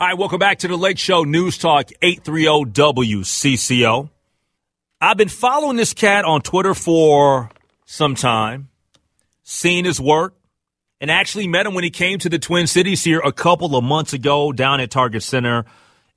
All right, welcome back to the Lake Show News Talk 830 WCCO. I've been following this cat on Twitter for some time, seen his work, and actually met him when he came to the Twin Cities here a couple of months ago down at Target Center.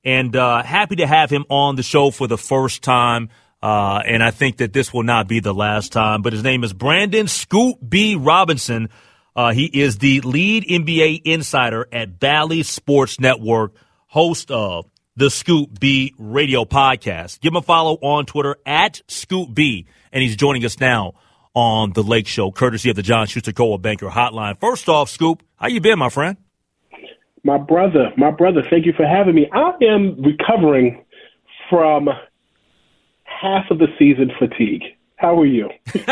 And uh, happy to have him on the show for the first time. Uh, and I think that this will not be the last time. But his name is Brandon Scoop B. Robinson. Uh, he is the lead NBA insider at Bally Sports Network, host of the Scoop B radio podcast. Give him a follow on Twitter at Scoop B, and he's joining us now on the Lake Show, courtesy of the John Schuster Coldwell Banker Hotline. First off, Scoop, how you been, my friend? My brother, my brother, thank you for having me. I am recovering from half of the season fatigue. How are you?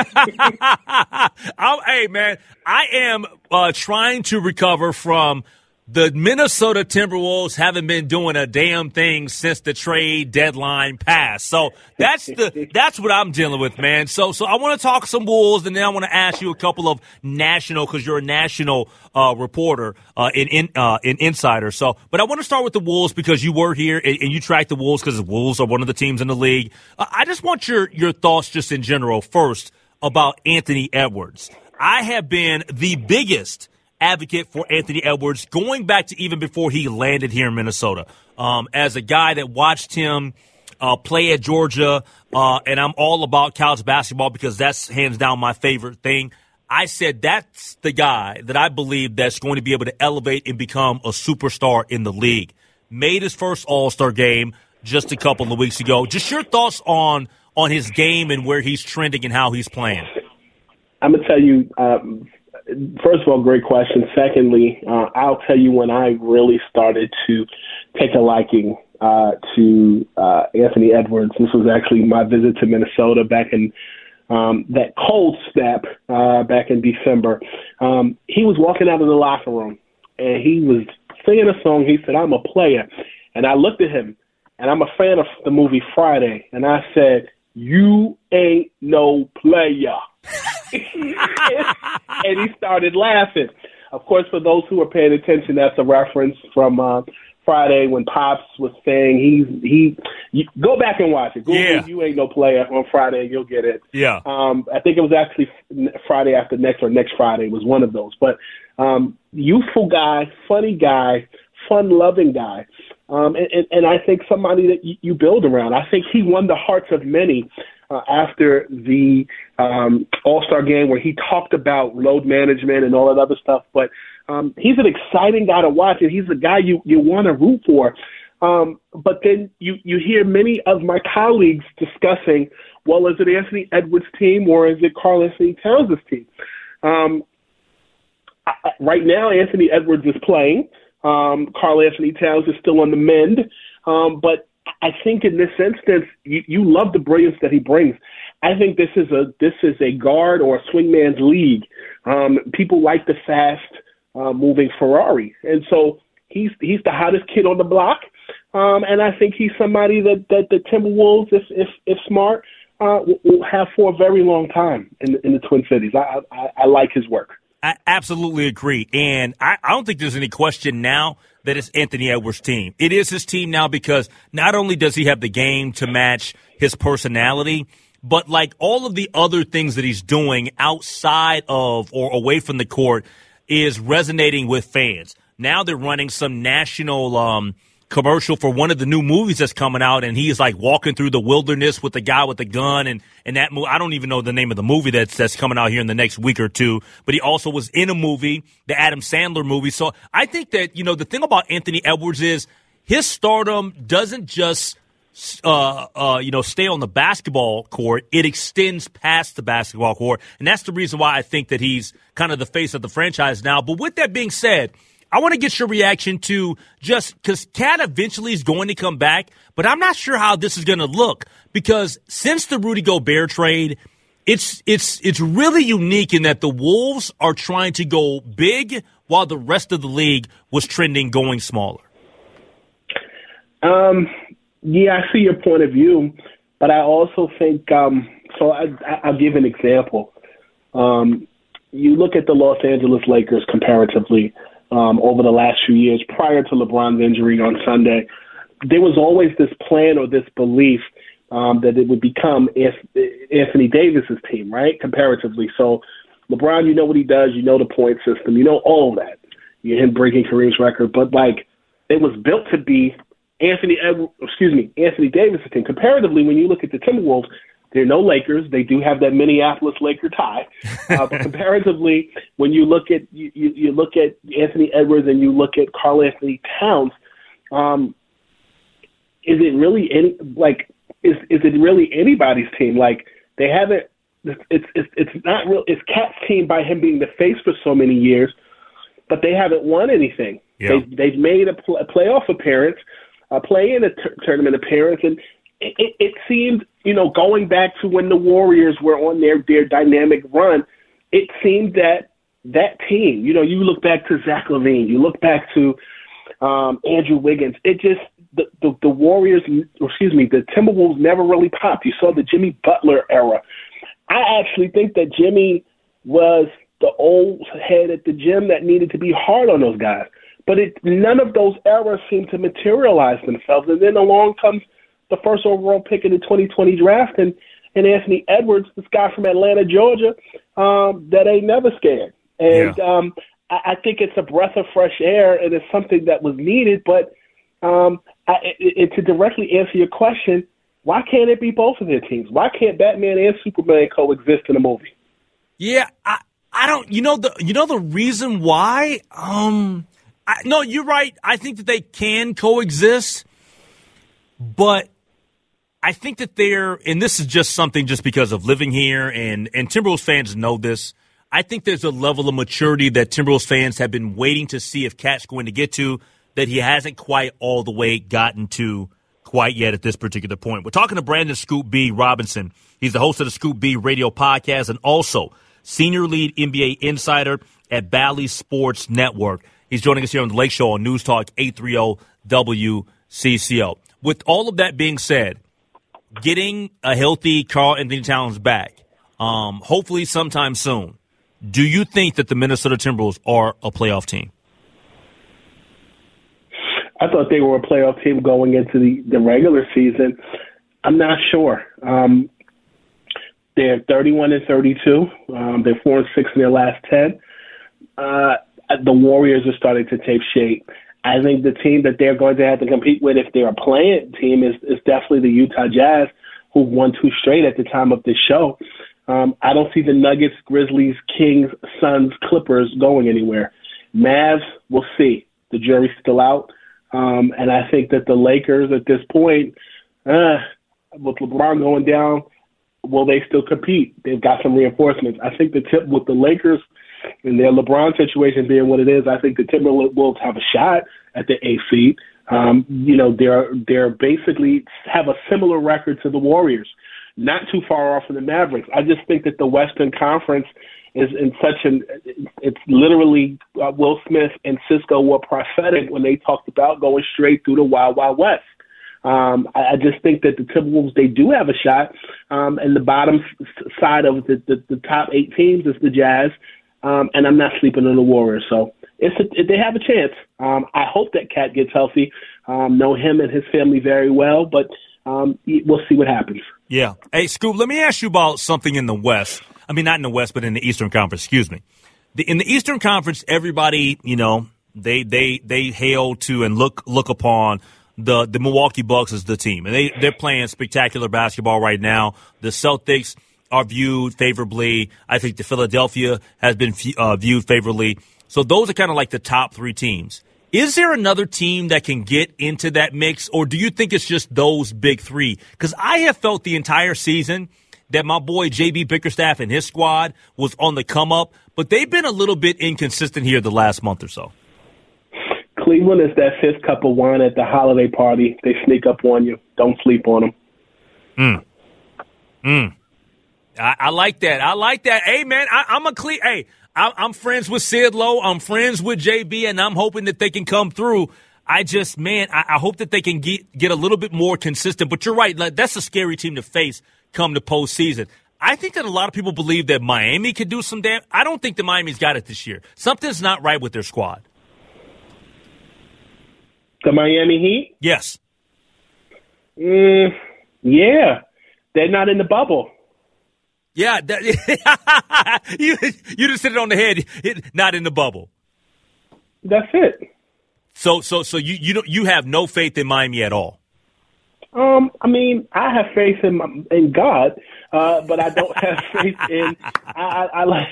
I'm, hey, man, I am uh, trying to recover from the Minnesota Timberwolves haven't been doing a damn thing since the trade deadline passed. So that's the that's what I'm dealing with, man. So so I want to talk some Wolves, and then I want to ask you a couple of national because you're a national uh, reporter uh, in in uh, in Insider. So, but I want to start with the Wolves because you were here and, and you track the Wolves because the Wolves are one of the teams in the league. Uh, I just want your your thoughts just in general first about Anthony Edwards. I have been the biggest advocate for Anthony Edwards going back to even before he landed here in Minnesota. Um, as a guy that watched him uh, play at Georgia, uh, and I'm all about college basketball because that's hands down my favorite thing. I said that's the guy that I believe that's going to be able to elevate and become a superstar in the league. Made his first All Star game just a couple of weeks ago. Just your thoughts on on his game and where he's trending and how he's playing. I'm gonna tell you. Um, first of all, great question. Secondly, uh, I'll tell you when I really started to take a liking uh, to uh, Anthony Edwards. This was actually my visit to Minnesota back in um, that cold snap uh, back in December. Um, he was walking out of the locker room and he was singing a song. He said, "I'm a player," and I looked at him, and I'm a fan of the movie Friday, and I said, "You ain't no player." and he started laughing. Of course, for those who are paying attention, that's a reference from uh, Friday when Pops was saying he's he. You, go back and watch it. Google Yeah. you ain't no player on Friday, you'll get it. Yeah. Um, I think it was actually Friday after next or next Friday was one of those. But um, youthful guy, funny guy, fun-loving guy, um, and, and, and I think somebody that you, you build around. I think he won the hearts of many uh, after the um, All Star game where he talked about load management and all that other stuff. But um, he's an exciting guy to watch, and he's a guy you you want to root for. Um, but then you you hear many of my colleagues discussing, well, is it Anthony Edwards' team or is it Karl-Anthony Towns' team? Um, I, right now, Anthony Edwards is playing. Um, Karl-Anthony Towns is still on the mend, um, but I think in this instance, you, you love the brilliance that he brings. I think this is a this is a guard or a swingman's league. Um, people like the fast uh, moving Ferrari, and so he's he's the hottest kid on the block. Um, and I think he's somebody that that the Timberwolves, if if if smart, uh, will, have for a very long time in in the Twin Cities. I I, I like his work. I absolutely agree. And I, I don't think there's any question now that it's Anthony Edwards' team. It is his team now because not only does he have the game to match his personality, but like all of the other things that he's doing outside of or away from the court is resonating with fans. Now they're running some national um, commercial for one of the new movies that's coming out, and he's like walking through the wilderness with the guy with the gun, and and that movie. I don't even know the name of the movie that's that's coming out here in the next week or two. But he also was in a movie, the Adam Sandler movie. So I think that you know the thing about Anthony Edwards is his stardom doesn't just uh, uh, you know, stay on the basketball court, it extends past the basketball court. And that's the reason why I think that he's kind of the face of the franchise now. But with that being said, I want to get your reaction to just because KAT eventually is going to come back, but I'm not sure how this is going to look because since the Rudy Gobert trade, it's it's it's really unique in that the Wolves are trying to go big while the rest of the league was trending going smaller. Um, yeah, I see your point of view, but I also think um, so. I, I'll give an example. Um, you look at the Los Angeles Lakers comparatively um, over the last few years prior to LeBron's injury on Sunday. There was always this plan or this belief um, that it would become Anthony Davis's team, right? Comparatively, so LeBron, you know what he does, you know the point system, you know all of that. You him breaking Kareem's record, but like it was built to be Anthony, excuse me, Anthony Davis's team. Comparatively, when you look at the Timberwolves, there are no Lakers. They do have that Minneapolis Laker tie. Uh, but comparatively, when you look at you, you, you look at Anthony Edwards and you look at Karl-Anthony Towns, um, is it really any like is is it really anybody's team? Like they haven't. It's it's it's not real. It's KAT's team by him being the face for so many years, but they haven't won anything. Yeah. They they've made a, pl- a playoff appearance, a play in a t- tournament appearance, and it, it, seemed you know going back to when the Warriors were on their their dynamic run, it seemed that that team. You know, you look back to Zach LaVine, you look back to um, Andrew Wiggins. It just the, the the Warriors, excuse me, the Timberwolves never really popped. You saw the Jimmy Butler era. I actually think that Jimmy was the old head at the gym that needed to be hard on those guys. But it, none of those eras seem to materialize themselves. And then along comes the first overall pick in the 2020 draft, and and Anthony Edwards, this guy from Atlanta, Georgia, um, that ain't never scared. And yeah. um, I, I think it's a breath of fresh air, and it's something that was needed. But um, I, it, it, to directly answer your question, why can't it be both of their teams? Why can't Batman and Superman coexist in a movie? Yeah, I, I don't. You know the you know the reason why. Um, I, no, you're right. I think that they can coexist, but I think that they're, and this is just something just because of living here, and and Timberwolves fans know this. I think there's a level of maturity that Timberwolves fans have been waiting to see if KAT's going to get to that he hasn't quite all the way gotten to quite yet at this particular point. We're talking to Brandon Scoop B Robinson. He's the host of the Scoop B radio podcast and also senior lead NBA insider at Bally Sports Network. He's joining us here on the Lake Show on News Talk 830 WCCO. With all of that being said, getting a healthy Karl-Anthony Towns back, um, hopefully sometime soon. Do you think that the Minnesota Timberwolves are a playoff team? I thought they were a playoff team going into the, the regular season. I'm not sure. Um, they're 31 and 32. Um, they're four and six in their last 10. Uh, the Warriors are starting to take shape. I think the team that they're going to have to compete with, if they're a playing team, is, is definitely the Utah Jazz, who won two straight at the time of this show. Um, I don't see the Nuggets, Grizzlies, Kings, Suns, Clippers going anywhere. Mavs, we'll see. The jury's still out. Um, and I think that the Lakers at this point, uh, with LeBron going down, will they still compete? They've got some reinforcements. I think the tip with the Lakers and their LeBron situation being what it is, I think the Timberwolves have a shot at the A seed. Um, you know, they're they're basically have a similar record to the Warriors, not too far off from the Mavericks. I just think that the Western Conference is in such an it's literally uh, Will Smith and Sisqó were prophetic when they talked about going straight through the Wild Wild West. Um, I, I just think that the Timberwolves they do have a shot, um, and the bottom side of the, the, the top eight teams is the Jazz, um, and I'm not sleeping on the Warriors. So it's a, they have a chance. Um, I hope that KAT gets healthy. Um, know him and his family very well, but um, we'll see what happens. Yeah. Hey, Scoop, let me ask you about something in the West. I mean, not in the West, but in the Eastern Conference. Excuse me. The, in the Eastern Conference, everybody, you know, they they they hail to and look look upon the the Milwaukee Bucks as the team, and they they're playing spectacular basketball right now. The Celtics are viewed favorably. I think the Philadelphia has been uh, viewed favorably. So those are kind of like the top three teams. Is there another team that can get into that mix, or do you think it's just those big three? Because I have felt the entire season that my boy JB Bickerstaff and his squad was on the come up, but they've been a little bit inconsistent here the last month or so. Cleveland is that fifth cup of wine at the holiday party. They sneak up on you. Don't sleep on them. Mm. Mm. I, I like that. I like that. Hey, man, I, I'm a Cle- Hey, I, I'm friends with Sid Lowe. I'm friends with JB, and I'm hoping that they can come through. I just, man, I, I hope that they can get, get a little bit more consistent. But you're right. Like, that's a scary team to face come the postseason. I think that a lot of people believe that Miami could do some damn. I don't think the Miami's got it this year. Something's not right with their squad. The Miami Heat? Yes. Mm, yeah. They're not in the bubble. Yeah, that, you you just hit it on the head. It, not in the bubble. That's it. So so so you you don't you have no faith in Miami at all. Um, I mean, I have faith in my, in God, uh, but I don't have faith in. I, I, I like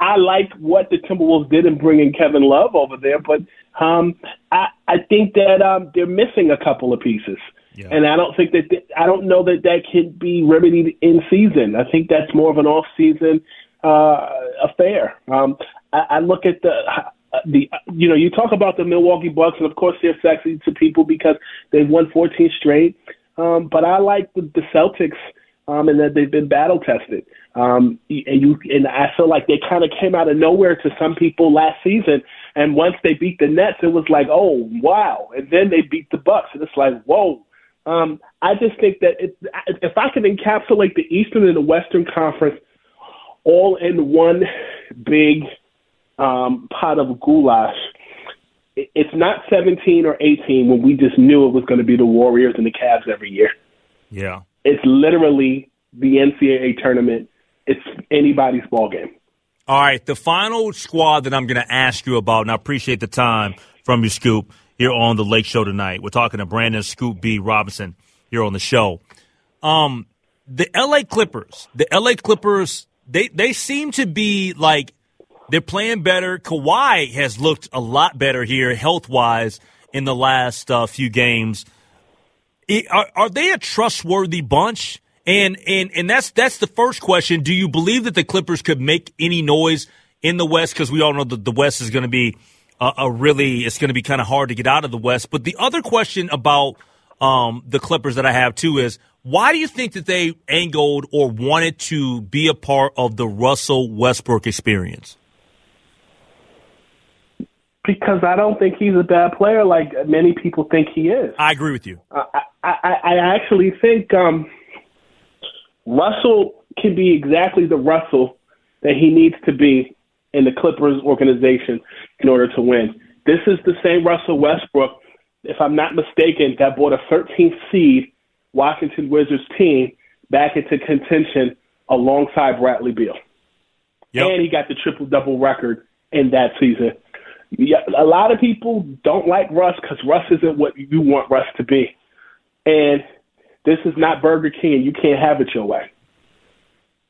I like what the Timberwolves did in bringing Kevin Love over there, but um, I I think that um, they're missing a couple of pieces. Yeah. And I don't think that I don't know that that can be remedied in season. I think that's more of an off season uh, affair. Um, I, I look at the the you know you talk about the Milwaukee Bucks, and of course they're sexy to people because they've won 14 straight. Um, but I like the, the Celtics, um, and that they've been battle tested. Um, and you and I feel like they kind of came out of nowhere to some people last season. And once they beat the Nets, it was like, oh wow! And then they beat the Bucks, and it's like, whoa um, I just think that it, if I could encapsulate the Eastern and the Western Conference all in one big um, pot of goulash, it's not 17 or 18 when we just knew it was going to be the Warriors and the Cavs every year. Yeah. It's literally the NCAA tournament. It's anybody's ball game. All right, the final squad that I'm going to ask you about, and I appreciate the time from your scoop, here on the Lake Show tonight. We're talking to Brandon Scoop B. Robinson here on the show. Um, the LA Clippers, the LA Clippers, they, they seem to be like they're playing better. Kawhi has looked a lot better here health wise in the last uh, few games. It, are, are they a trustworthy bunch? And and and that's that's the first question. Do you believe that the Clippers could make any noise in the West? Because we all know that the West is going to be a, really it's going to be kind of hard to get out of the West. But the other question about um, the Clippers that I have too is why do you think that they angled or wanted to be a part of the Russell Westbrook experience? Because I don't think he's a bad player like many people think he is. I agree with you. I, I, I actually think um, Russell can be exactly the Russell that he needs to be in the Clippers organization in order to win. This is the same Russell Westbrook, if I'm not mistaken, that brought a 13th seed Washington Wizards team back into contention alongside Bradley Beal. Yep. And he got the triple double record in that season. Yeah, a lot of people don't like Russ because Russ isn't what you want Russ to be. And this is not Burger King. You can't have it your way.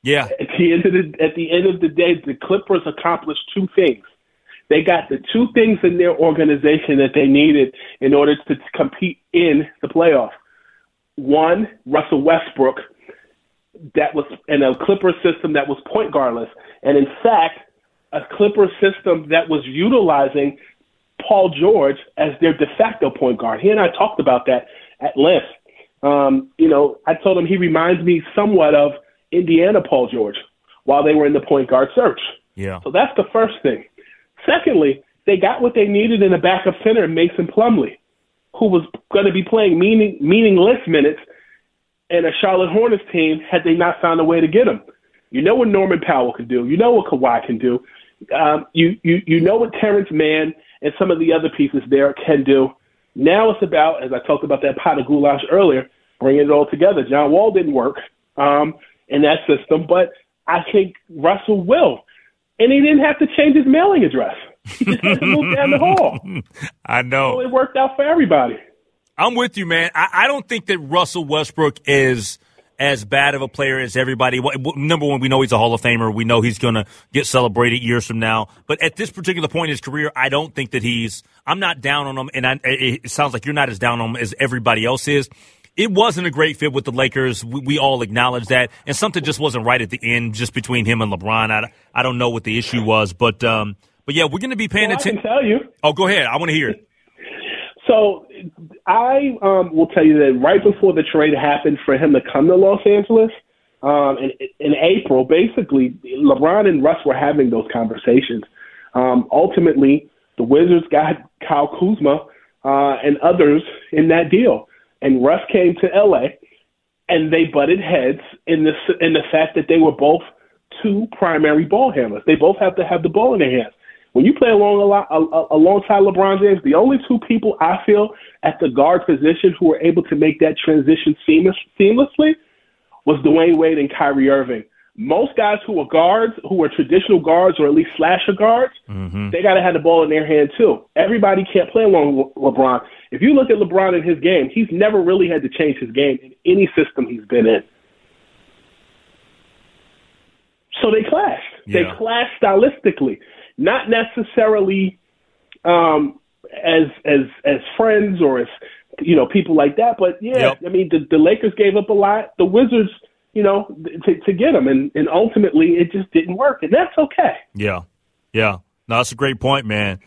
Yeah. At the end of the at the end of the day, the Clippers accomplished two things. They got the two things in their organization that they needed in order to compete in the playoffs. One, Russell Westbrook, that was in a Clipper system that was point guardless, and in fact, a Clipper system that was utilizing Paul George as their de facto point guard. He and I talked about that at length. Um, you know, I told him he reminds me somewhat of Indiana Paul George while they were in the point guard search. Yeah. So that's the first thing. Secondly, they got what they needed in a backup center, Mason Plumlee, who was going to be playing meaning, meaningless minutes in a Charlotte Hornets team had they not found a way to get him. You know what Norman Powell can do. You know what Kawhi can do. Um, you, you, you know what Terrence Mann and some of the other pieces there can do. Now it's about, as I talked about that pot of goulash earlier, bringing it all together. John Wall didn't work. Um, in that system, but I think Russell will. And he didn't have to change his mailing address. He just had to move down the hall. I know. So it worked out for everybody. I'm with you, man. I, I don't think that Russell Westbrook is as bad of a player as everybody. Number one, we know he's a Hall of Famer. We know he's going to get celebrated years from now. But at this particular point in his career, I don't think that he's. I'm not down on him, and I, it sounds like you're not as down on him as everybody else is it wasn't a great fit with the Lakers. We, we, all acknowledge that, and something just wasn't right at the end, just between him and LeBron. I, I don't know what the issue was, but um, but yeah, we're going to be paying well, attention. I can tell you. Oh, go ahead. I want to hear it. So I um, will tell you that right before the trade happened for him to come to Los Angeles um, in, in April, basically LeBron and Russ were having those conversations. Um, ultimately, the Wizards got Kyle Kuzma uh, and others in that deal, and Russ came to LA, and they butted heads in the in the fact that they were both two primary ball handlers. They both have to have the ball in their hands. When you play along a lot, alongside LeBron James, the only two people I feel at the guard position who were able to make that transition seamless, seamlessly was Dwyane Wade and Kyrie Irving. Most guys who are guards, who are traditional guards or at least slasher guards, mm-hmm. they got to have the ball in their hand too. Everybody can't play along with LeBron. If you look at LeBron in his game, he's never really had to change his game in any system he's been in. So they clashed. Yeah. They clashed stylistically not necessarily um, as as as friends or as you know people like that. But yeah, yep. I mean the, the Lakers gave up a lot. The Wizards, you know, to, to get them, and and ultimately it just didn't work, and that's okay. Yeah, yeah. No, that's a great point, man.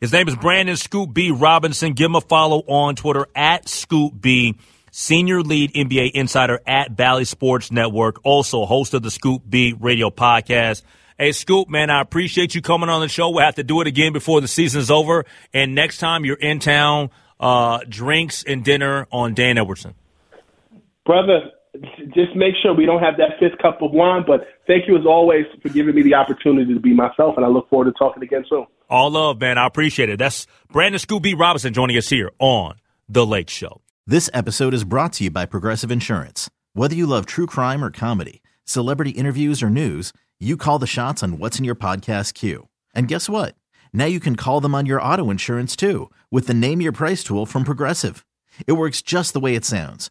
His name is Brandon Scoop B Robinson. Give him a follow on Twitter at Scoop B. Senior lead NBA insider at Bally Sports Network, also host of the Scoop B radio podcast. Hey, Scoop, man, I appreciate you coming on the show. We'll have to do it again before the season's over. And next time you're in town, uh, drinks and dinner on Dan Edwardson. Brother, just make sure we don't have that fifth cup of wine. But thank you as always for giving me the opportunity to be myself, and I look forward to talking again soon. All love, man. I appreciate it. That's Brandon Scoop B Robinson joining us here on The Lake Show. This episode is brought to you by Progressive Insurance. Whether you love true crime or comedy, celebrity interviews or news, you call the shots on what's in your podcast queue. And guess what? Now you can call them on your auto insurance too with the Name Your Price tool from Progressive. It works just the way it sounds.